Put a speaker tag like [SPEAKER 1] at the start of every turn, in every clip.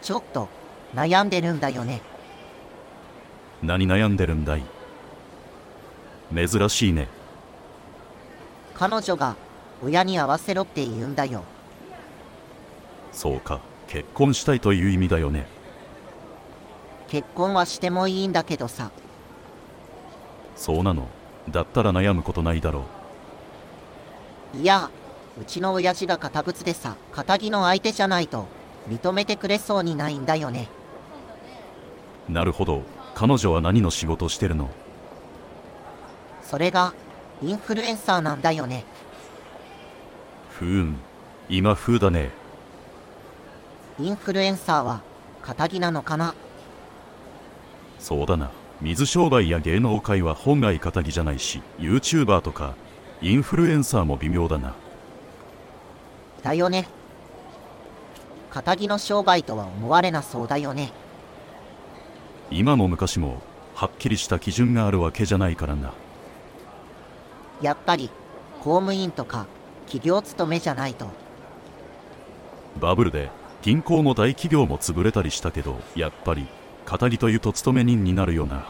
[SPEAKER 1] ちょっと悩んでるんだよね。
[SPEAKER 2] 何悩んでるんだい？珍しいね
[SPEAKER 1] 彼女が親に合わせろって言うんだよ。
[SPEAKER 2] そうか結婚したいという意味だよね
[SPEAKER 1] 結婚はしてもいいんだけどさ。
[SPEAKER 2] そうなのだったら悩むことないだろ
[SPEAKER 1] いや、うちの親父が堅物でさ、仇の相手じゃないと認めてくれそうにないんだよね。
[SPEAKER 2] うなるほど。彼女は何の仕事してるの？
[SPEAKER 1] それがインフルエンサーなんだよね。
[SPEAKER 2] ふーん。今風だね。
[SPEAKER 1] インフルエンサーは仇なのかな？
[SPEAKER 2] そうだな。水商売や芸能界は本来仇じゃないし YouTuber とかインフルエンサーも微妙だな
[SPEAKER 1] だよね。仇の商売とは思われなそうだよね。
[SPEAKER 2] 今も昔もはっきりした基準があるわけじゃないからな
[SPEAKER 1] やっぱり公務員とか企業勤めじゃないと。
[SPEAKER 2] バブルで銀行も大企業も潰れたりしたけどやっぱり語りというと勤め人になるよな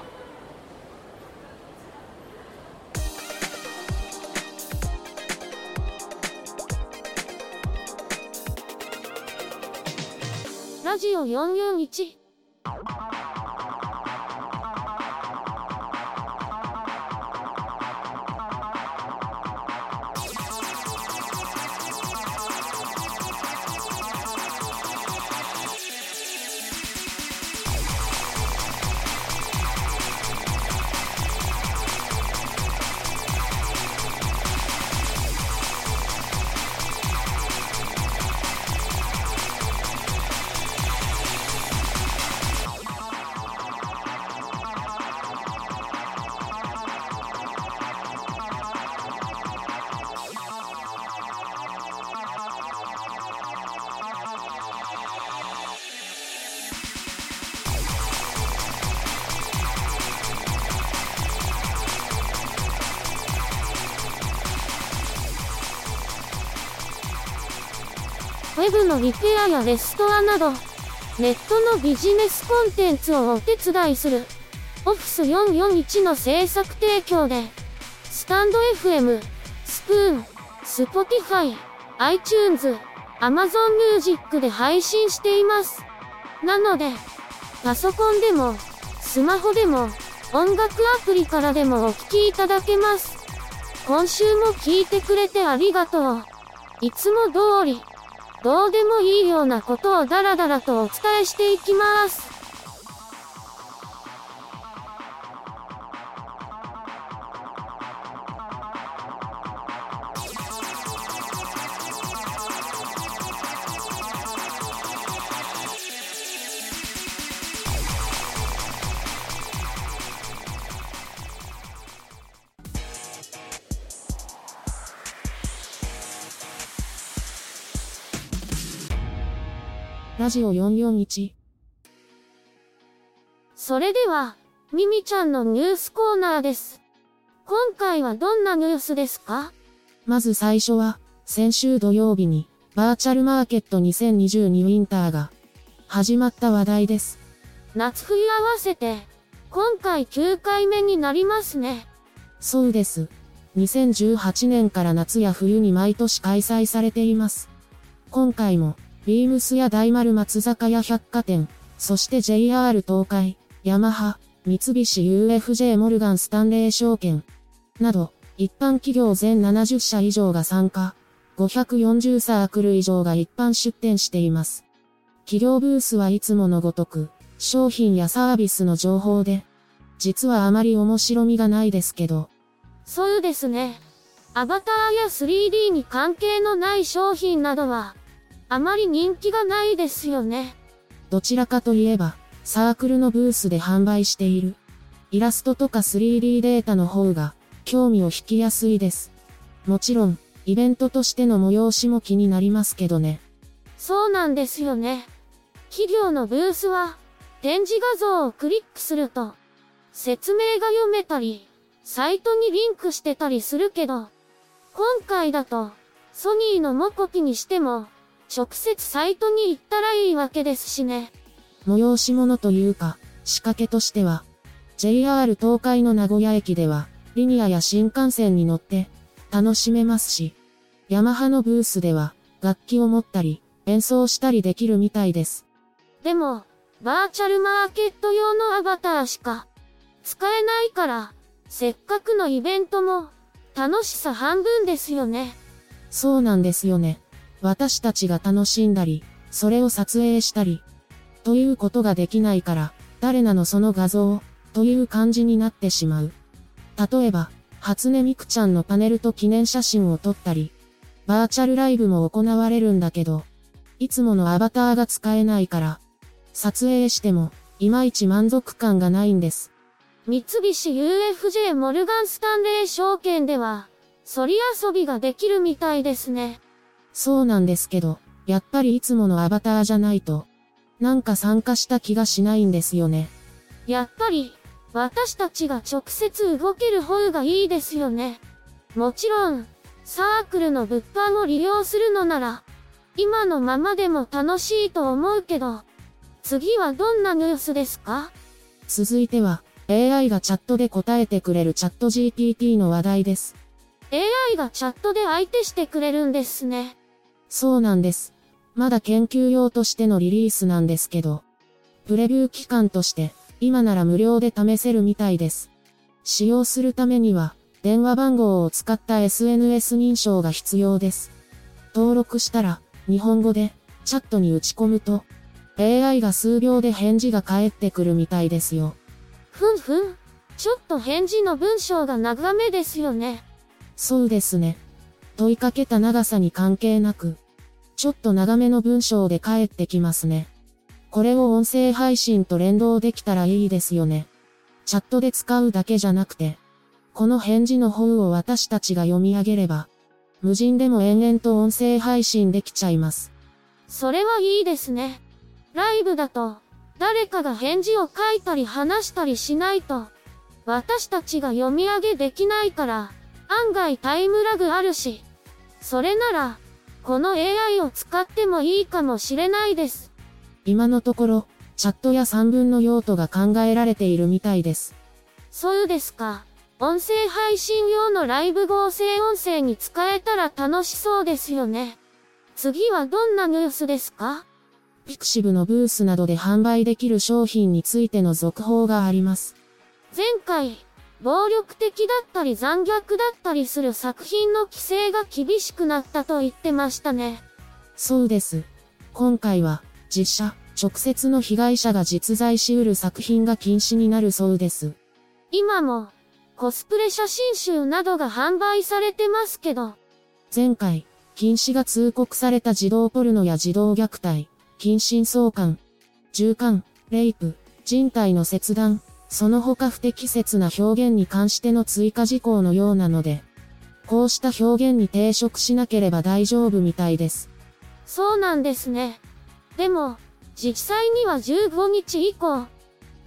[SPEAKER 3] ラジオ441ェブのリペアやレストアなど、ネットのビジネスコンテンツをお手伝いする、オフィス441の制作提供で、 stand.fm、Spoon、Spotify、iTunes、Amazon Music で配信しています。なので、パソコンでも、スマホでも、音楽アプリからでもお聴きいただけます。今週も聞いてくれてありがとう。いつも通り、どうでもいいようなことをダラダラとお伝えしていきます。
[SPEAKER 4] ラジオ441
[SPEAKER 3] それでは、ミミちゃんのニュースコーナーです。今回はどんなニュースですか？
[SPEAKER 4] まず最初は、先週土曜日に、バーチャルマーケット2022ウィンターが、始まった話題です。
[SPEAKER 3] 夏冬合わせて、今回9回目になりますね。
[SPEAKER 4] そうです。2018年から夏や冬に毎年開催されています。今回も、ビームスや大丸松坂屋百貨店、そして JR 東海、ヤマハ、三菱 UFJ モルガンスタンレー証券、など、一般企業全70社以上が参加、540サークル以上が一般出展しています。企業ブースはいつものごとく、商品やサービスの情報で、実はあまり面白みがないですけど、
[SPEAKER 3] そうですね。アバターや 3D に関係のない商品などは、あまり人気がないですよね。
[SPEAKER 4] どちらかといえば、サークルのブースで販売している。イラストとか 3D データの方が、興味を引きやすいです。もちろん、イベントとしての催しも気になりますけどね。
[SPEAKER 3] そうなんですよね。企業のブースは、展示画像をクリックすると、説明が読めたり、サイトにリンクしてたりするけど、今回だと、ソニーのモコピにしても、直接サイトに行ったらいいわけですしね。
[SPEAKER 4] 催し物というか、仕掛けとしては、JR 東海の名古屋駅では、リニアや新幹線に乗って、楽しめますし、ヤマハのブースでは、楽器を持ったり、演奏したりできるみたいです。
[SPEAKER 3] でも、バーチャルマーケット用のアバターしか使えないから、せっかくのイベントも楽しさ半分ですよね。
[SPEAKER 4] そうなんですよね。私たちが楽しんだり、それを撮影したり、ということができないから、誰なのその画像、という感じになってしまう。例えば、初音ミクちゃんのパネルと記念写真を撮ったり、バーチャルライブも行われるんだけど、いつものアバターが使えないから、撮影しても、いまいち満足感がないんです。
[SPEAKER 3] 三菱 UFJ モルガンスタンレー証券では、そり遊びができるみたいですね。
[SPEAKER 4] そうなんですけど、やっぱりいつものアバターじゃないと、なんか参加した気がしないんですよね。
[SPEAKER 3] やっぱり、私たちが直接動ける方がいいですよね。もちろん、サークルの物販を利用するのなら、今のままでも楽しいと思うけど、次はどんなニュースですか？
[SPEAKER 4] 続いては、AI がチャットで答えてくれるチャット GPT の話題です。
[SPEAKER 3] ?AI がチャットで相手してくれるんですね。
[SPEAKER 4] そうなんです。まだ研究用としてのリリースなんですけど、プレビュー期間として、今なら無料で試せるみたいです。使用するためには、電話番号を使った SNS 認証が必要です。登録したら、日本語で、チャットに打ち込むと、AI が数秒で返事が返ってくるみたいですよ。
[SPEAKER 3] ふんふん。ちょっと返事の文章が長めですよね。
[SPEAKER 4] そうですね。問いかけた長さに関係なく、ちょっと長めの文章で返ってきますね。これを音声配信と連動できたらいいですよね。チャットで使うだけじゃなくて、この返事の方を私たちが読み上げれば、無人でも延々と音声配信できちゃいます。
[SPEAKER 3] それはいいですね。ライブだと、誰かが返事を書いたり話したりしないと、私たちが読み上げできないから、案外タイムラグあるし、それなら、この AI を使ってもいいかもしれないです。
[SPEAKER 4] 今のところ、チャットや3分の用途が考えられているみたいです。
[SPEAKER 3] そうですか。音声配信用のライブ合成音声に使えたら楽しそうですよね。次はどんなニュースですか？
[SPEAKER 4] ピクシブのブースなどで販売できる商品についての続報があります。
[SPEAKER 3] 前回、暴力的だったり残虐だったりする作品の規制が厳しくなったと言ってましたね。
[SPEAKER 4] そうです。今回は、実写、直接の被害者が実在しうる作品が禁止になるそうです。
[SPEAKER 3] 今も、コスプレ写真集などが販売されてますけど、
[SPEAKER 4] 前回、禁止が通告された児童ポルノや児童虐待、近親相関、従姦、レイプ、人体の切断、その他不適切な表現に関しての追加事項のようなので、こうした表現に抵触しなければ大丈夫みたいです。
[SPEAKER 3] そうなんですね。でも、実際には15日以降、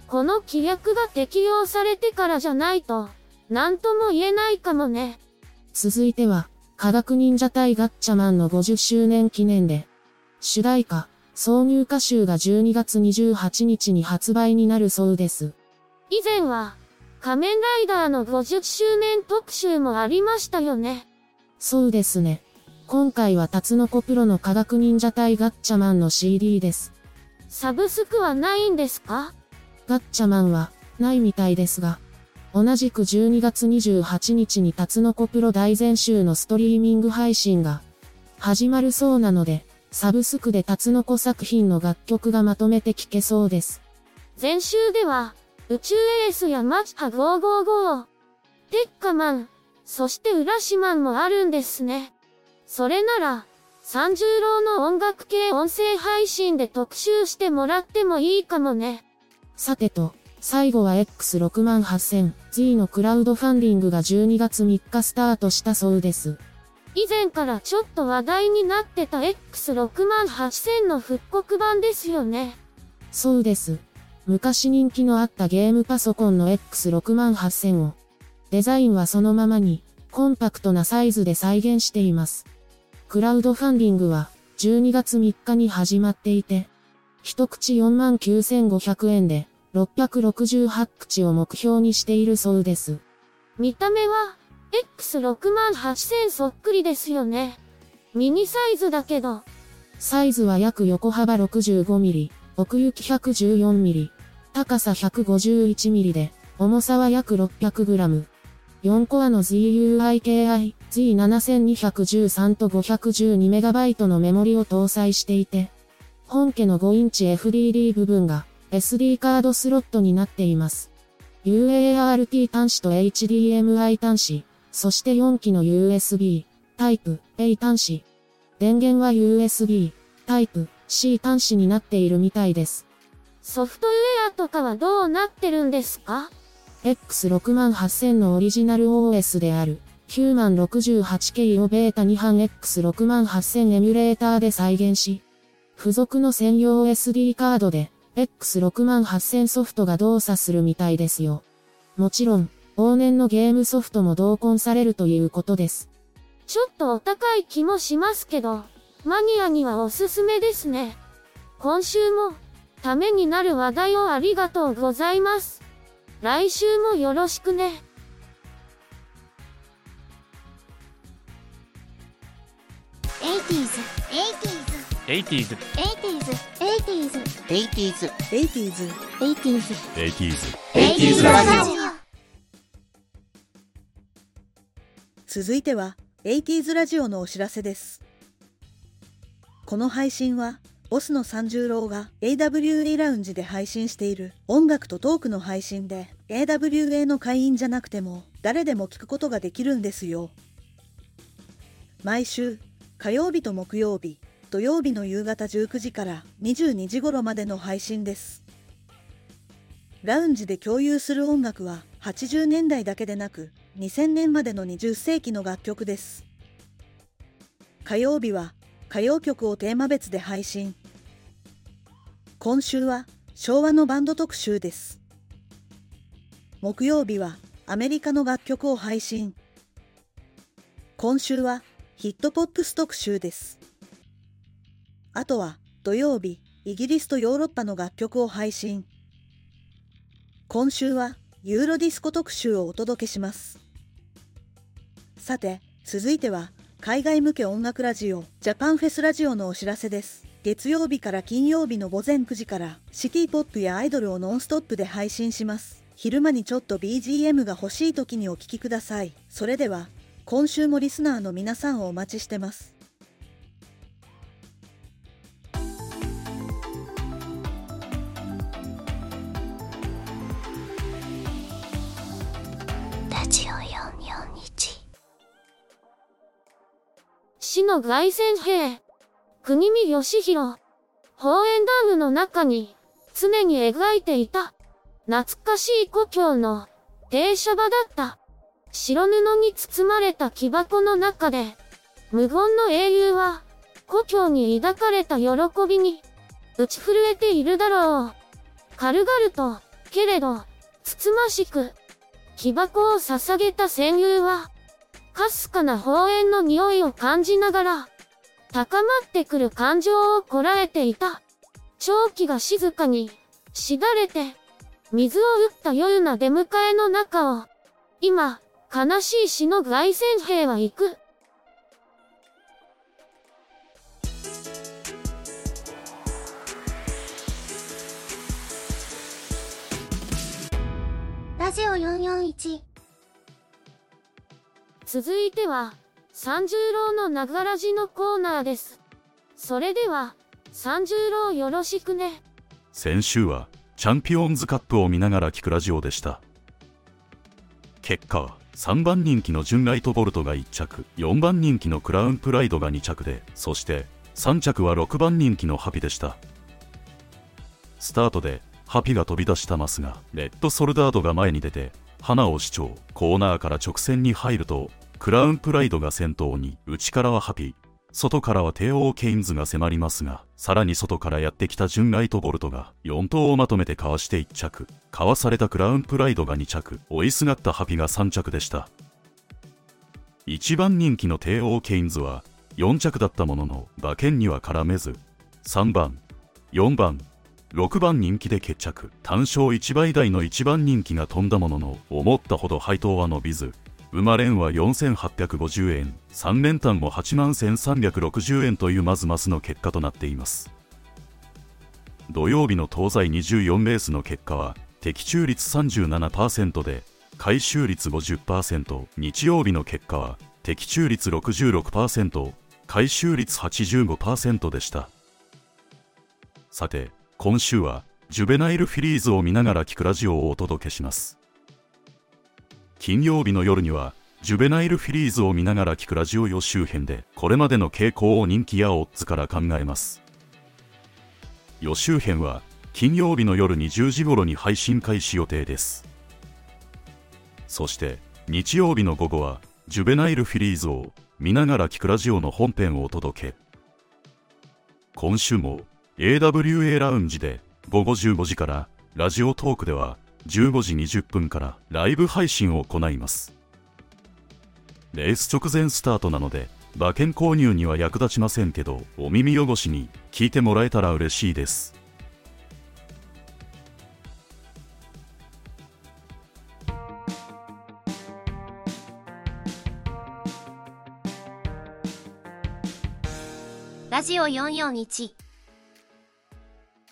[SPEAKER 3] この規約が適用されてからじゃないと、なんとも言えないかもね。
[SPEAKER 4] 続いては、科学忍者隊ガッチャマンの50周年記念で、主題歌、挿入歌集が12月28日に発売になるそうです。
[SPEAKER 3] 以前は、仮面ライダーの50周年特集もありましたよね。
[SPEAKER 4] そうですね。今回はタツノコプロの科学忍者隊ガッチャマンの CD です。
[SPEAKER 3] サブスクはないんですか？
[SPEAKER 4] ガッチャマンは、ないみたいですが、同じく12月28日にタツノコプロ大全集のストリーミング配信が始まるそうなので、サブスクでタツノコ作品の楽曲がまとめて聴けそうです。
[SPEAKER 3] 前週では、宇宙エースやマチハ555、テッカマン、そしてウラシマンもあるんですね。それなら、三十郎の音楽系音声配信で特集してもらってもいいかもね。
[SPEAKER 4] さてと、最後は X68000Z のクラウドファンディングが12月3日スタートしたそうです。
[SPEAKER 3] 以前からちょっと話題になってた X68000 の復刻版ですよね。
[SPEAKER 4] そうです。昔人気のあったゲームパソコンの X68000 を、デザインはそのままに、コンパクトなサイズで再現しています。クラウドファンディングは12月3日に始まっていて、一口49,500円で668口を目標にしているそうです。
[SPEAKER 3] 見た目は X68000 そっくりですよね。ミニサイズだけど、
[SPEAKER 4] サイズは約横幅65ミリ、奥行き114ミリ、高さ151ミリで、重さは約600グラム。4コアの ZUIKI Z7213 と 512MB のメモリを搭載していて、本家の5インチ FDD 部分が SD カードスロットになっています。UART 端子と HDMI 端子、そして4機の USB、タイプ A 端子。電源は USB、タイプ C 端子になっているみたいです。
[SPEAKER 3] ソフトウェアとかはどうなってるんですか
[SPEAKER 4] ？X68000 のオリジナル OS である Human68K をベータ2版 X68000 エミュレーターで再現し、付属の専用 SD カードで X68000 ソフトが動作するみたいですよ。もちろん、往年のゲームソフトも同梱されるということです。
[SPEAKER 3] ちょっとお高い気もしますけど、マニアにはおすすめですね。今週も、ためになる話題をありがとうございます。来週もよろしくね。
[SPEAKER 5] 80s,
[SPEAKER 6] 80s
[SPEAKER 5] 80s, 80s,
[SPEAKER 1] 80s
[SPEAKER 5] 80s, 80s,
[SPEAKER 2] 80s
[SPEAKER 5] 80s ラジオ。
[SPEAKER 7] 続いては 80s ラジオのお知らせです。この配信は、ボスの三十郎が AWA ラウンジで配信している音楽とトークの配信で AWA の会員じゃなくても誰でも聞くことができるんですよ。毎週火曜日と木曜日、土曜日の夕方19時から22時頃までの配信です。ラウンジで共有する音楽は80年代だけでなく2000年までの20世紀の楽曲です。火曜日は歌謡曲をテーマ別で配信。今週は昭和のバンド特集です。木曜日はアメリカの楽曲を配信。今週はヒットポップス特集です。あとは土曜日、イギリスとヨーロッパの楽曲を配信。今週はユーロディスコ特集をお届けします。さて、続いては海外向け音楽ラジオジャパンフェスラジオのお知らせです。月曜日から金曜日の午前9時からシティポップやアイドルをノンストップで配信します。昼間にちょっと BGM が欲しい時にお聴きください。それでは、今週もリスナーの皆さんをお待ちしてます。
[SPEAKER 3] 死の凱旋兵。国見義弘。宝円ダムの中に、常に描いていた、懐かしい故郷の、停車場だった。白布に包まれた木箱の中で、無言の英雄は、故郷に抱かれた喜びに、打ち震えているだろう。軽々と、けれど、つつましく、木箱を捧げた戦友は、かすかな宝円の匂いを感じながら、高まってくる感情をこらえていた。長気が静かに、しだれて、水を打った夜な出迎えの中を、今、悲しい死の凱旋兵は行く。
[SPEAKER 5] ラジオ441。
[SPEAKER 3] 続いては、三十郎のながらじのコーナーです。それでは、三十郎よろしくね。
[SPEAKER 2] 先週はチャンピオンズカップを見ながら聞くラジオでした結果は3番人気のジュンライトボルトが1着4番人気のクラウンプライドが2着でそして3着は6番人気のハピでしたスタートでハピが飛び出したますがレッドソルダードが前に出て花を主張コーナーから直線に入るとクラウンプライドが先頭に内からはハピ外からは帝王ケインズが迫りますが、さらに外からやってきたジュンライトボルトが4頭をまとめてかわして1着、かわされたクラウンプライドが2着、追いすがったハピが3着でした。1番人気の帝王ケインズは、4着だったものの馬券には絡めず3番4番6番人気で決着。単勝1倍台の1番人気が飛んだものの思ったほど配当は伸びず馬連は4850円3連単も8万1360円というまずまずの結果となっています。土曜日の東西24レースの結果は的中率37%で回収率50%日曜日の結果は的中率66%回収率85%でした。さて今週はジュベナイルフィリーズを見ながら聞くラジオをお届けします。金曜日の夜にはジュベナイルフィリーズを見ながら聞くラジオ予習編でこれまでの傾向を人気やオッズから考えます。予習編は金曜日の夜20時頃に配信開始予定です。そして日曜日の午後はジュベナイルフィリーズを見ながら聞くラジオの本編をお届け。今週も AWA ラウンジで午後15時からラジオトークでは15時20分からライブ配信を行います。レース直前スタートなので馬券購入には役立ちませんけどお耳汚しに聞いてもらえたら嬉しいです。
[SPEAKER 5] ラジオ441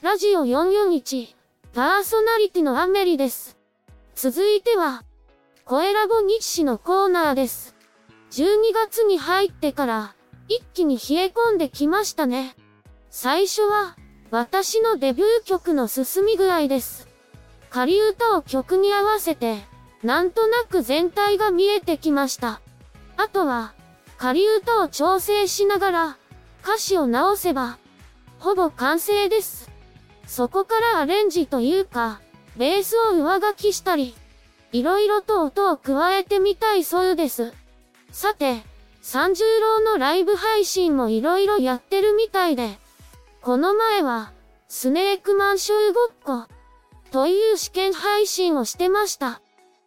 [SPEAKER 3] ラジオ441パーソナリティのアメリです。続いては、声ラボ日誌のコーナーです。12月に入ってから、一気に冷え込んできましたね。最初は、私のデビュー曲の進み具合です。仮歌を曲に合わせて、なんとなく全体が見えてきました。あとは、仮歌を調整しながら、歌詞を直せば、ほぼ完成です。そこからアレンジというか、ベースを上書きしたり、いろいろと音を加えてみたいそうです。さて、三十郎のライブ配信もいろいろやってるみたいで、この前は、スネークマンシューごっこ、という試験配信をしてました。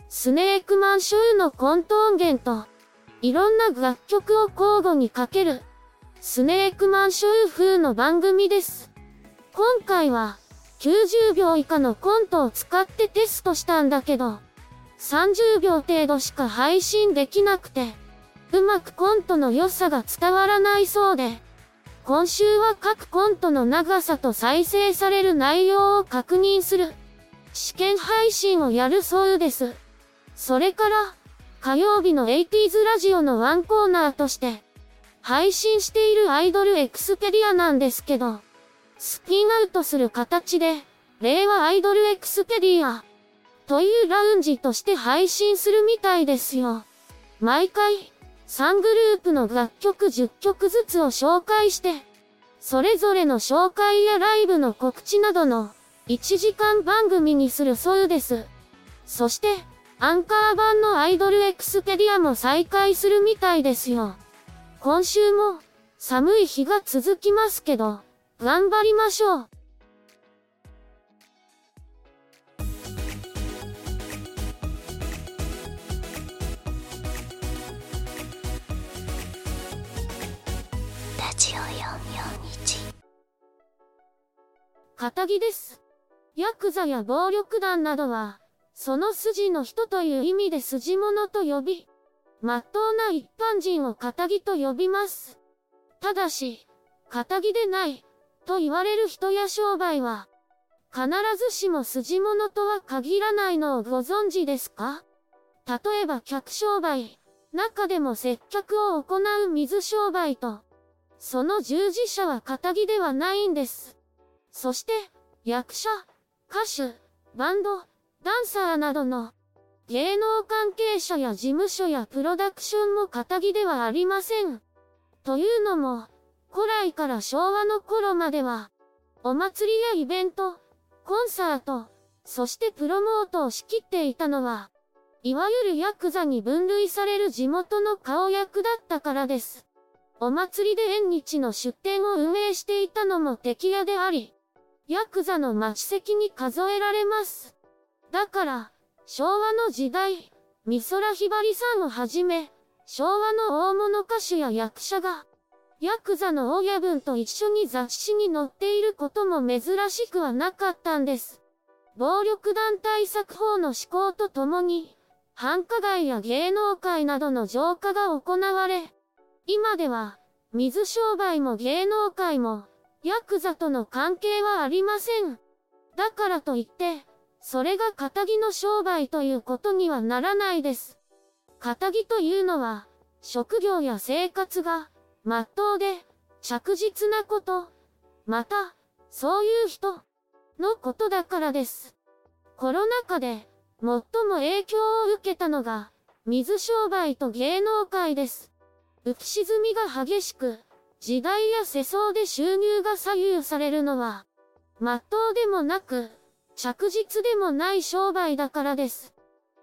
[SPEAKER 3] スネークマンシューのコント音源と、いろんな楽曲を交互にかける、スネークマンシュー風の番組です。今回は90秒以下のコントを使ってテストしたんだけど、30秒程度しか配信できなくて、うまくコントの良さが伝わらないそうで、今週は各コントの長さと再生される内容を確認する試験配信をやるそうです。それから、火曜日の 80s ラジオのワンコーナーとして、配信しているアイドルエクスペリアなんですけど、スピンアウトする形で、令和アイドルエクスペリア、というラウンジとして配信するみたいですよ。毎回、3グループの楽曲10曲ずつを紹介して、それぞれの紹介やライブの告知などの1時間番組にするそうです。そして、アンカー版のアイドルエクスペリアも再開するみたいですよ。今週も寒い日が続きますけど、頑張りましょう。
[SPEAKER 5] ラジオ441
[SPEAKER 3] 仇です。ヤクザや暴力団などは、その筋の人という意味で筋物と呼び、まっとうな一般人を仇と呼びます。ただし、仇でない、と言われる人や商売は、必ずしも筋物とは限らないのをご存知ですか？例えば客商売、中でも接客を行う水商売と、その従事者は仇ではないんです。そして、役者、歌手、バンド、ダンサーなどの芸能関係者や事務所やプロダクションも仇ではありません。というのも、古来から昭和の頃までは、お祭りやイベント、コンサート、そしてプロモートを仕切っていたのは、いわゆるヤクザに分類される地元の顔役だったからです。お祭りで縁日の出店を運営していたのも敵屋であり、ヤクザの末席に数えられます。だから、昭和の時代、美空ひばりさんをはじめ、昭和の大物歌手や役者が、ヤクザの親分と一緒に雑誌に載っていることも珍しくはなかったんです。暴力団対策法の施行とともに、繁華街や芸能界などの浄化が行われ、今では、水商売も芸能界も、ヤクザとの関係はありません。だからといって、それが仇の商売ということにはならないです。仇というのは、職業や生活が、まっとうで、着実なこと、また、そういう人、のことだからです。コロナ禍で、最も影響を受けたのが、水商売と芸能界です。浮き沈みが激しく、時代や世相で収入が左右されるのは、まっとうでもなく、着実でもない商売だからです。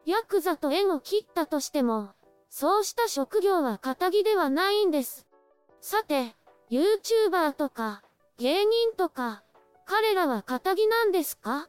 [SPEAKER 3] ヤクザと縁を切ったとしても、そうした職業は仇ではないんです。さて、YouTuber とか、芸人とか、彼らは仇なんですか？